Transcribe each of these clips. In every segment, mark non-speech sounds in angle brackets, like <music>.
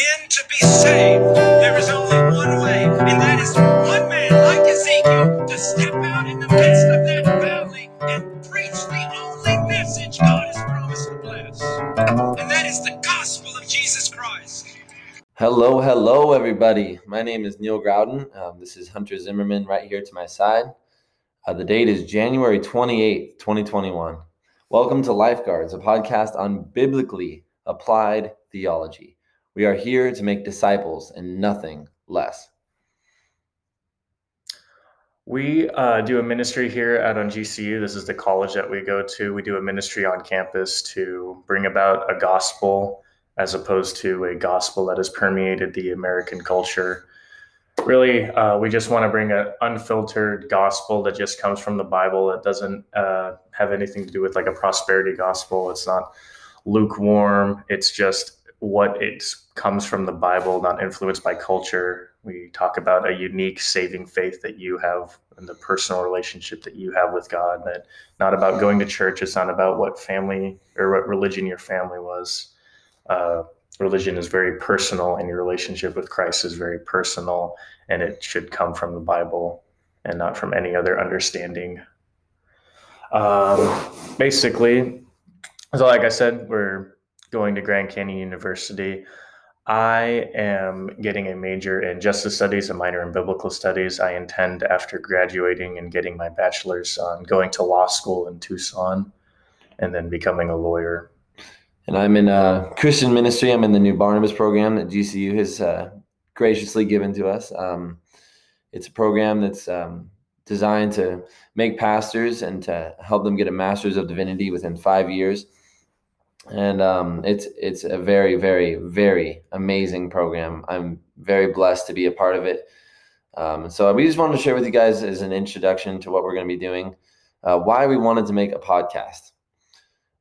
men to be saved, there is only one way, and that is one man like Ezekiel to step out in the midst of that valley and preach the only message God has promised to bless. And that is the gospel of Jesus Christ. Hello, hello, everybody. My name is Neil Grouden. Um, this is Hunter Zimmerman right here to my side. Uh, the date is January 28th, 2021. Welcome to Lifeguards, a podcast on biblically applied theology. We are here to make disciples and nothing less. We uh, do a ministry here at on GCU. This is the college that we go to. We do a ministry on campus to bring about a gospel as opposed to a gospel that has permeated the American culture. Really, uh, we just want to bring an unfiltered gospel that just comes from the Bible. It doesn't uh, have anything to do with like a prosperity gospel. It's not lukewarm. It's just what it comes from the Bible, not influenced by culture. We talk about a unique saving faith that you have and the personal relationship that you have with God. That not about going to church. It's not about what family or what religion your family was. Uh, religion is very personal, and your relationship with Christ is very personal, and it should come from the Bible and not from any other understanding. Um, basically, so like I said, we're going to Grand Canyon University. I am getting a major in justice studies, a minor in biblical studies. I intend, after graduating and getting my bachelor's, on going to law school in Tucson and then becoming a lawyer. And I'm in uh, Christian ministry. I'm in the new Barnabas program that GCU has uh, graciously given to us. Um, it's a program that's um, designed to make pastors and to help them get a master's of divinity within five years and um, it's it's a very very very amazing program. I'm very blessed to be a part of it. Um, so we just wanted to share with you guys as an introduction to what we're going to be doing, uh, why we wanted to make a podcast.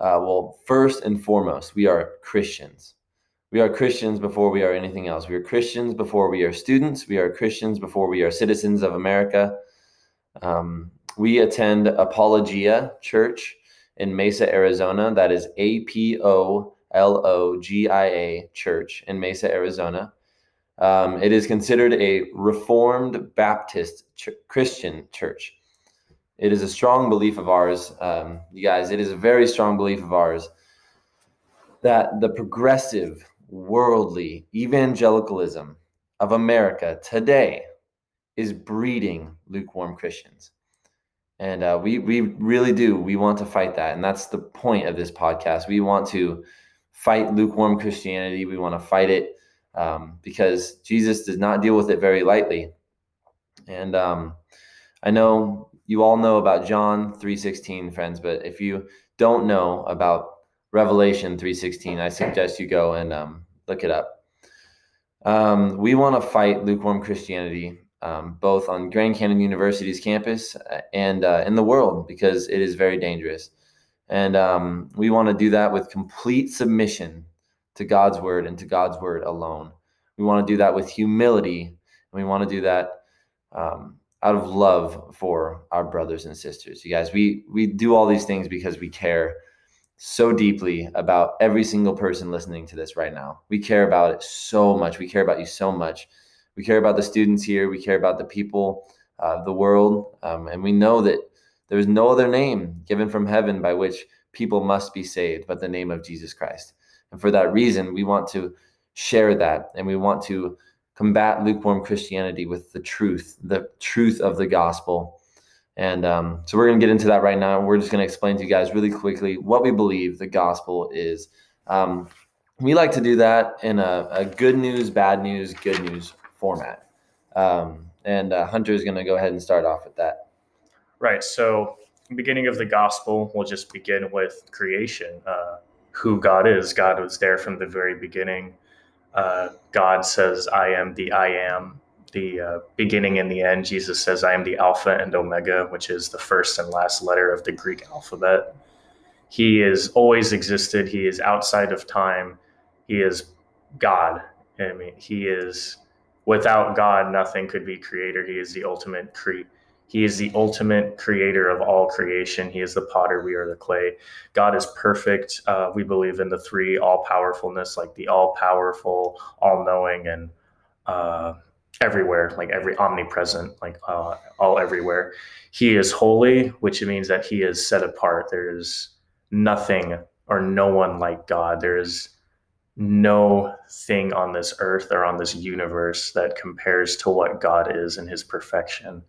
Uh, well, first and foremost, we are Christians. We are Christians before we are anything else. We are Christians before we are students. We are Christians before we are citizens of America. Um, we attend Apologia Church in Mesa, Arizona. That is A P O L O G I A Church in Mesa, Arizona. Um, it is considered a Reformed Baptist ch- Christian church. It is a strong belief of ours, um, you guys. It is a very strong belief of ours that the progressive, worldly evangelicalism of America today is breeding lukewarm Christians and uh, we we really do. We want to fight that. And that's the point of this podcast. We want to fight lukewarm christianity. We want to fight it um, because jesus does not deal with it very lightly. And um, i know you all know about john 3.16 friends but if you don't know about revelation 3.16 i suggest you go and um, look it up. Um, we want to fight lukewarm christianity um, both on Grand Canyon University's campus uh, and uh, in the world because it is very dangerous. And um, we want to do that with complete submission to God's word and to God's word alone. We want to do that with humility, and we want to do that um, out of love for our brothers and sisters. You guys, we we do all these things because we care so deeply about every single person listening to this right now. We care about it so much. We care about you so much we care about the students here. We care about the people of uh, the world. Um, and we know that there is no other name given from heaven by which people must be saved but the name of Jesus Christ. And for that reason, we want to share that and we want to combat lukewarm Christianity with the truth, the truth of the gospel. And um, so we're going to get into that right now. We're just going to explain to you guys really quickly what we believe the gospel is. Um, we like to do that in a, a good news, bad news, good news format. Um, and uh, Hunter is going to go ahead and start off with that. Right. So, beginning of the gospel, we'll just begin with creation. Uh, who God is. God was there from the very beginning. Uh, God says, "I am the I am." The uh, beginning and the end. Jesus says, "I am the Alpha and Omega," which is the first and last letter of the Greek alphabet. He is always existed. He is outside of time. He is God. I mean, he is without God, nothing could be created. He is the ultimate cre- He is the ultimate creator of all creation. He is the potter, we are the clay. God is perfect. Uh, we believe in the three all powerfulness, like the all powerful, all knowing, and uh, everywhere, like every omnipresent, like uh, all everywhere. He is holy, which means that he is set apart. There is nothing or no one like God. There is no thing on this earth or on this universe that compares to what God is in his perfection.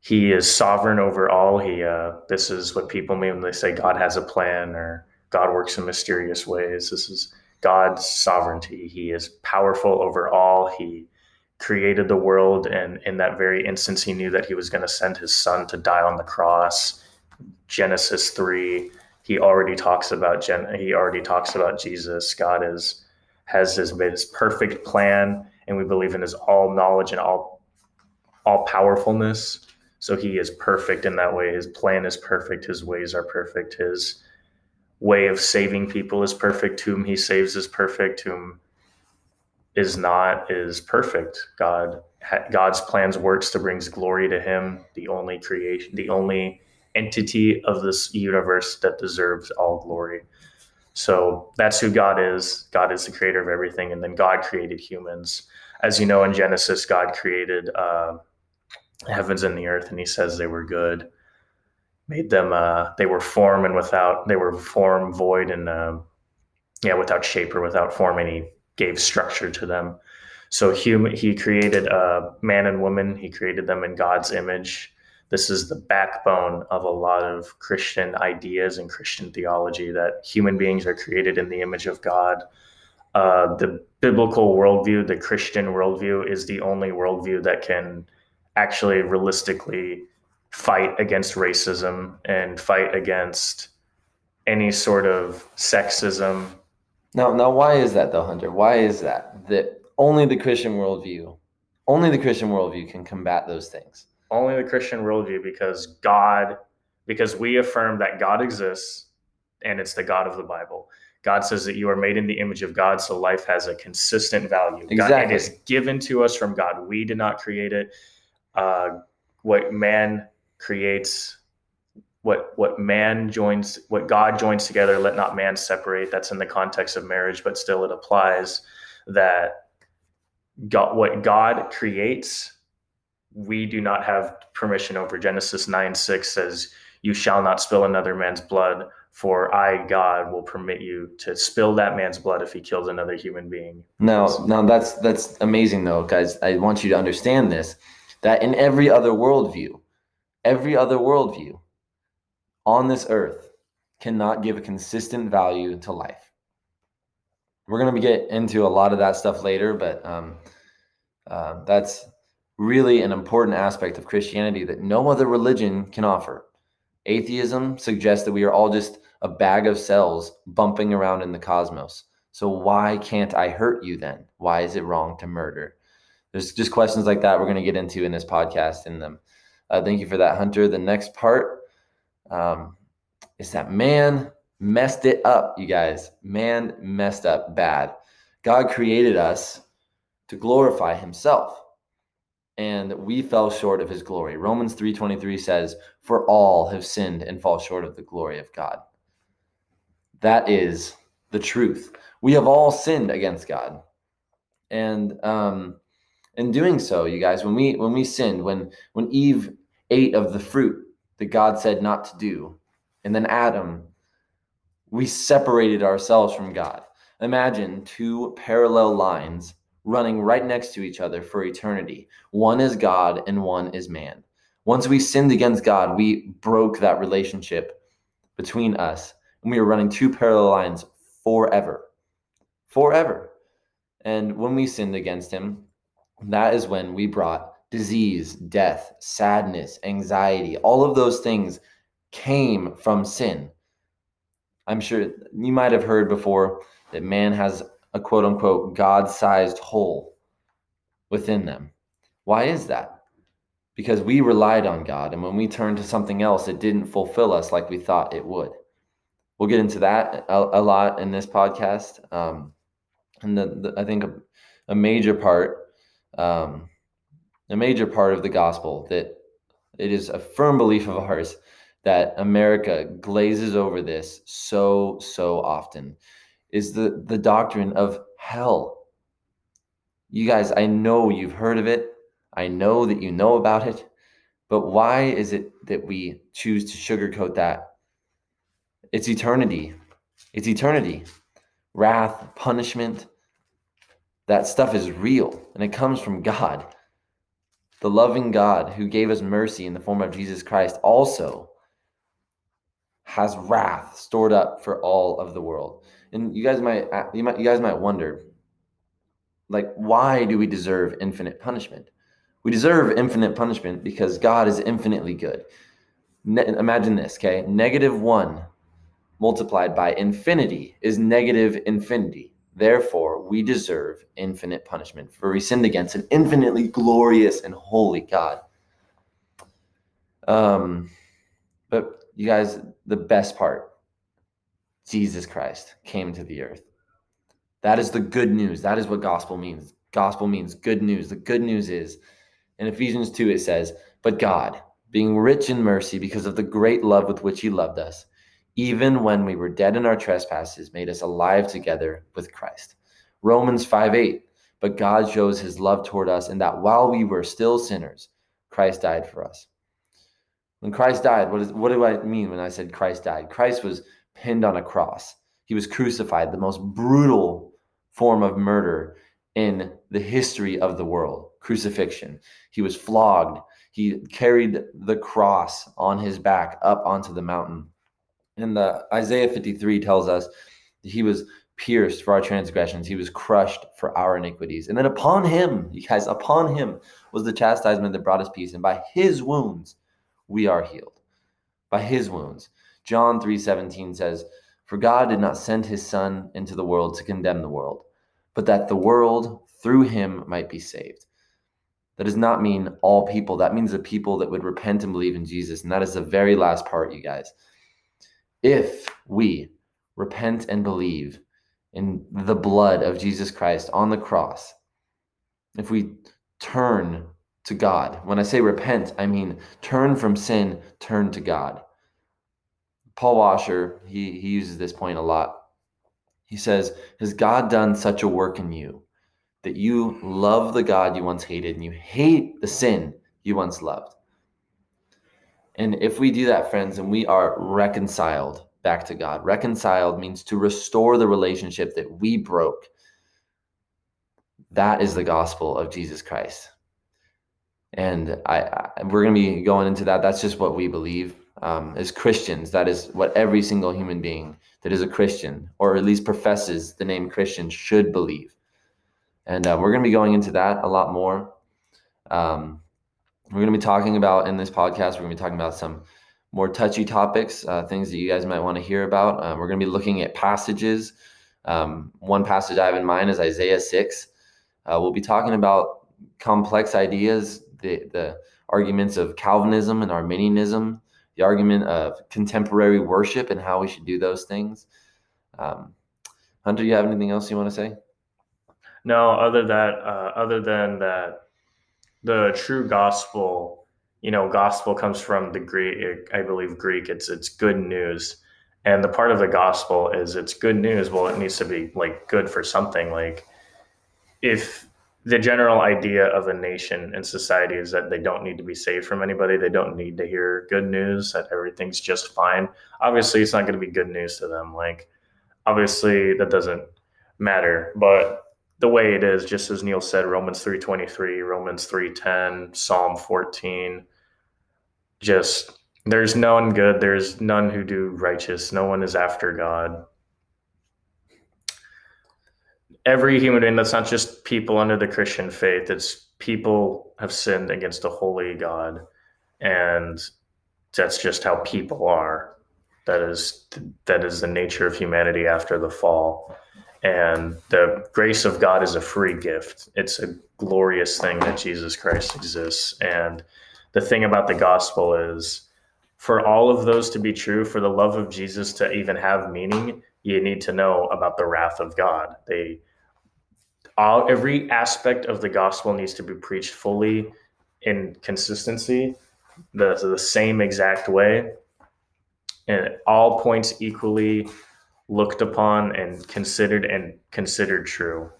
He is sovereign over all. He uh, this is what people mean when they say God has a plan or God works in mysterious ways. This is God's sovereignty. He is powerful over all. He created the world and in that very instance he knew that he was going to send his son to die on the cross. Genesis 3 he already talks about Gen- he already talks about Jesus. God is has his his perfect plan, and we believe in his all knowledge and all all powerfulness. So he is perfect in that way. His plan is perfect. His ways are perfect. His way of saving people is perfect. Whom he saves is perfect. Whom is not is perfect. God God's plans works to brings glory to him, the only creation, the only entity of this universe that deserves all glory. So that's who God is. God is the creator of everything. And then God created humans. As you know, in Genesis, God created uh, heavens and the earth, and he says they were good. Made them, uh, they were form and without, they were form, void, and uh, yeah, without shape or without form, and he gave structure to them. So human, he created uh, man and woman. He created them in God's image this is the backbone of a lot of Christian ideas and Christian theology that human beings are created in the image of God. Uh, the biblical worldview, the Christian worldview, is the only worldview that can actually realistically fight against racism and fight against any sort of sexism. Now, now, why is that though, Hunter? Why is that that only the Christian worldview, only the Christian worldview can combat those things? Only the Christian worldview because God, because we affirm that God exists and it's the God of the Bible. God says that you are made in the image of God, so life has a consistent value. Exactly. God, it is given to us from God. We did not create it. Uh, what man creates, what what man joins, what God joins together, let not man separate. That's in the context of marriage, but still it applies that God, what God creates we do not have permission over. Genesis 9 6 says, You shall not spill another man's blood, for I, God, will permit you to spill that man's blood if he kills another human being. Now, now that's that's amazing though, guys. I want you to understand this that in every other worldview, every other worldview on this earth cannot give a consistent value to life. We're going to get into a lot of that stuff later, but um, uh, that's really an important aspect of Christianity that no other religion can offer. Atheism suggests that we are all just a bag of cells bumping around in the cosmos. So why can't I hurt you then? Why is it wrong to murder? There's just questions like that we're going to get into in this podcast. in them, uh, thank you for that, Hunter. The next part um, is that man messed it up, you guys. Man messed up bad. God created us to glorify Himself and we fell short of his glory. Romans 3:23 says, "For all have sinned and fall short of the glory of God." That is the truth. We have all sinned against God. And um in doing so, you guys, when we when we sinned, when when Eve ate of the fruit that God said not to do, and then Adam, we separated ourselves from God. Imagine two parallel lines running right next to each other for eternity. One is God and one is man. Once we sinned against God, we broke that relationship between us and we were running two parallel lines forever. Forever. And when we sinned against him, that is when we brought disease, death, sadness, anxiety, all of those things came from sin. I'm sure you might have heard before that man has a quote unquote God sized hole within them. Why is that? Because we relied on God, and when we turned to something else, it didn't fulfill us like we thought it would. We'll get into that a, a lot in this podcast. Um, and the, the, I think a, a major part, um, a major part of the gospel that it is a firm belief of ours that America glazes over this so, so often is the, the doctrine of hell. You guys, I know you've heard of it. I know that you know about it. But why is it that we choose to sugarcoat that? It's eternity. It's eternity. Wrath, punishment, that stuff is real and it comes from God. The loving God who gave us mercy in the form of Jesus Christ also has wrath stored up for all of the world. And you guys might you might you guys might wonder like why do we deserve infinite punishment? We deserve infinite punishment because God is infinitely good. Ne- imagine this, okay? Negative 1 multiplied by infinity is negative infinity. Therefore, we deserve infinite punishment, for we sinned against an infinitely glorious and holy God. Um, but you guys, the best part Jesus Christ came to the earth. That is the good news. That is what gospel means. Gospel means good news. The good news is in Ephesians 2, it says, But God, being rich in mercy because of the great love with which he loved us, even when we were dead in our trespasses, made us alive together with Christ. Romans 5 8. But God shows his love toward us in that while we were still sinners, Christ died for us. When Christ died, what, is, what do I mean when I said Christ died? Christ was pinned on a cross. He was crucified, the most brutal form of murder in the history of the world crucifixion. He was flogged. He carried the cross on his back up onto the mountain. And the Isaiah 53 tells us he was pierced for our transgressions, he was crushed for our iniquities. And then upon him, <laughs> you guys, upon him was the chastisement that brought us peace. And by his wounds, we are healed. By his wounds. John 3:17 says, "For God did not send his son into the world to condemn the world, but that the world through him might be saved." That does not mean all people. That means the people that would repent and believe in Jesus. And that is the very last part, you guys if we repent and believe in the blood of Jesus Christ on the cross, if we turn to God, when I say repent, I mean turn from sin, turn to God. Paul Washer, he, he uses this point a lot. He says, Has God done such a work in you that you love the God you once hated and you hate the sin you once loved? And if we do that, friends, and we are reconciled back to God, reconciled means to restore the relationship that we broke. That is the gospel of Jesus Christ. And I, I we're going to be going into that. That's just what we believe um, as Christians. That is what every single human being that is a Christian, or at least professes the name Christian, should believe. And uh, we're going to be going into that a lot more. Um, we're going to be talking about in this podcast, we're going to be talking about some more touchy topics, uh, things that you guys might want to hear about. Uh, we're going to be looking at passages. Um, one passage I have in mind is Isaiah 6. Uh, we'll be talking about complex ideas, the, the arguments of Calvinism and Arminianism, the argument of contemporary worship and how we should do those things. Um, Hunter, you have anything else you want to say? No, other that, uh, other than that, the true gospel, you know, gospel comes from the Greek, I believe Greek. It's it's good news, and the part of the gospel is it's good news. Well, it needs to be like good for something. Like if the general idea of a nation and society is that they don't need to be saved from anybody, they don't need to hear good news that everything's just fine. Obviously, it's not going to be good news to them. Like obviously, that doesn't matter, but the way it is, just as Neil said, Romans 3.23, Romans 3.10, Psalm 14, just there's none good, there's none who do righteous, no one is after God. Every human being, that's not just people under the Christian faith, it's people have sinned against a holy God. And that's just how people are. That is that is the nature of humanity after the fall. And the grace of God is a free gift. It's a glorious thing that Jesus Christ exists. And the thing about the gospel is for all of those to be true, for the love of Jesus to even have meaning, you need to know about the wrath of God. They all every aspect of the gospel needs to be preached fully in consistency the, the same exact way and all points equally looked upon and considered and considered true.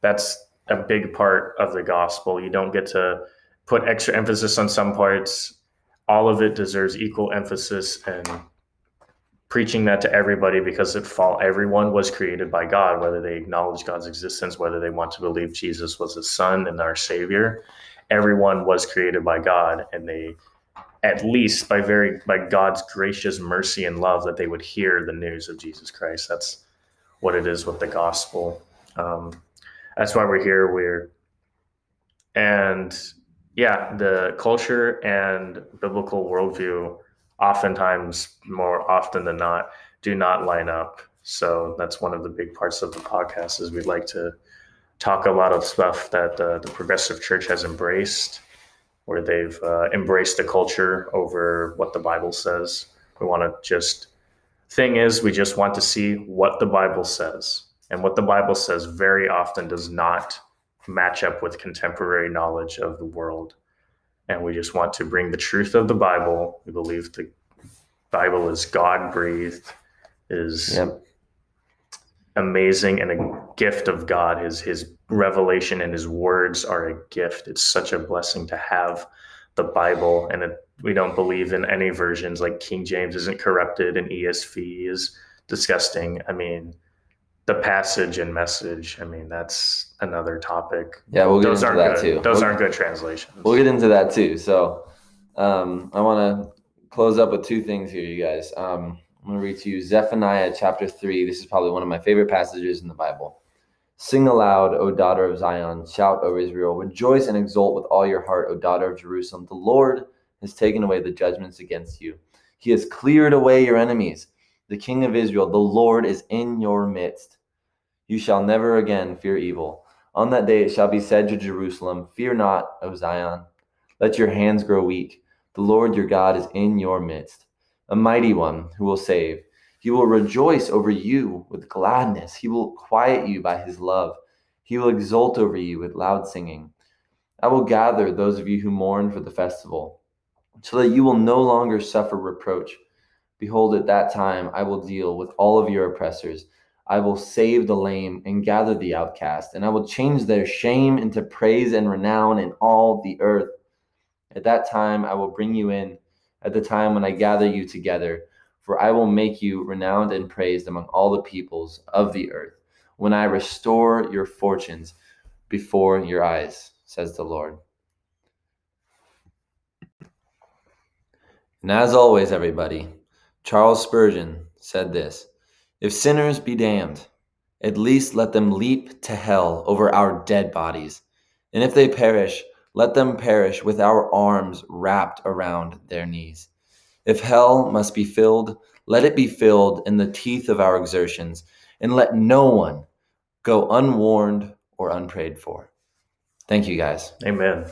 That's a big part of the gospel. You don't get to put extra emphasis on some parts. All of it deserves equal emphasis and preaching that to everybody because it fall everyone was created by God, whether they acknowledge God's existence, whether they want to believe Jesus was his son and our savior. Everyone was created by God and they at least by very by God's gracious mercy and love that they would hear the news of Jesus Christ. That's what it is with the gospel. Um, that's why we're here. We're and yeah, the culture and biblical worldview oftentimes, more often than not, do not line up. So that's one of the big parts of the podcast is we'd like to talk a lot of stuff that uh, the progressive church has embraced where they've uh, embraced the culture over what the Bible says. We want to just, thing is, we just want to see what the Bible says. And what the Bible says very often does not match up with contemporary knowledge of the world. And we just want to bring the truth of the Bible. We believe the Bible is God breathed, is yep. amazing, and a gift of God. His, his revelation and his words are a gift. It's such a blessing to have the Bible, and it, we don't believe in any versions like King James isn't corrupted and ESV is disgusting. I mean, the passage and message. I mean, that's another topic. Yeah, we'll get Those into that good. too. Those we'll, aren't good translations. We'll get into that too. So, um, I want to close up with two things here, you guys. Um, I'm going to read to you Zephaniah chapter 3. This is probably one of my favorite passages in the Bible. Sing aloud, O daughter of Zion. Shout, O Israel. Rejoice and exult with all your heart, O daughter of Jerusalem. The Lord has taken away the judgments against you. He has cleared away your enemies. The King of Israel, the Lord, is in your midst. You shall never again fear evil. On that day it shall be said to Jerusalem, Fear not, O Zion. Let your hands grow weak. The Lord your God is in your midst, a mighty one who will save. He will rejoice over you with gladness. He will quiet you by his love. He will exult over you with loud singing. I will gather those of you who mourn for the festival, so that you will no longer suffer reproach. Behold, at that time I will deal with all of your oppressors. I will save the lame and gather the outcast, and I will change their shame into praise and renown in all the earth. At that time I will bring you in, at the time when I gather you together for I will make you renowned and praised among all the peoples of the earth when I restore your fortunes before your eyes, says the Lord. And as always, everybody, Charles Spurgeon said this If sinners be damned, at least let them leap to hell over our dead bodies. And if they perish, let them perish with our arms wrapped around their knees. If hell must be filled, let it be filled in the teeth of our exertions, and let no one go unwarned or unprayed for. Thank you, guys. Amen.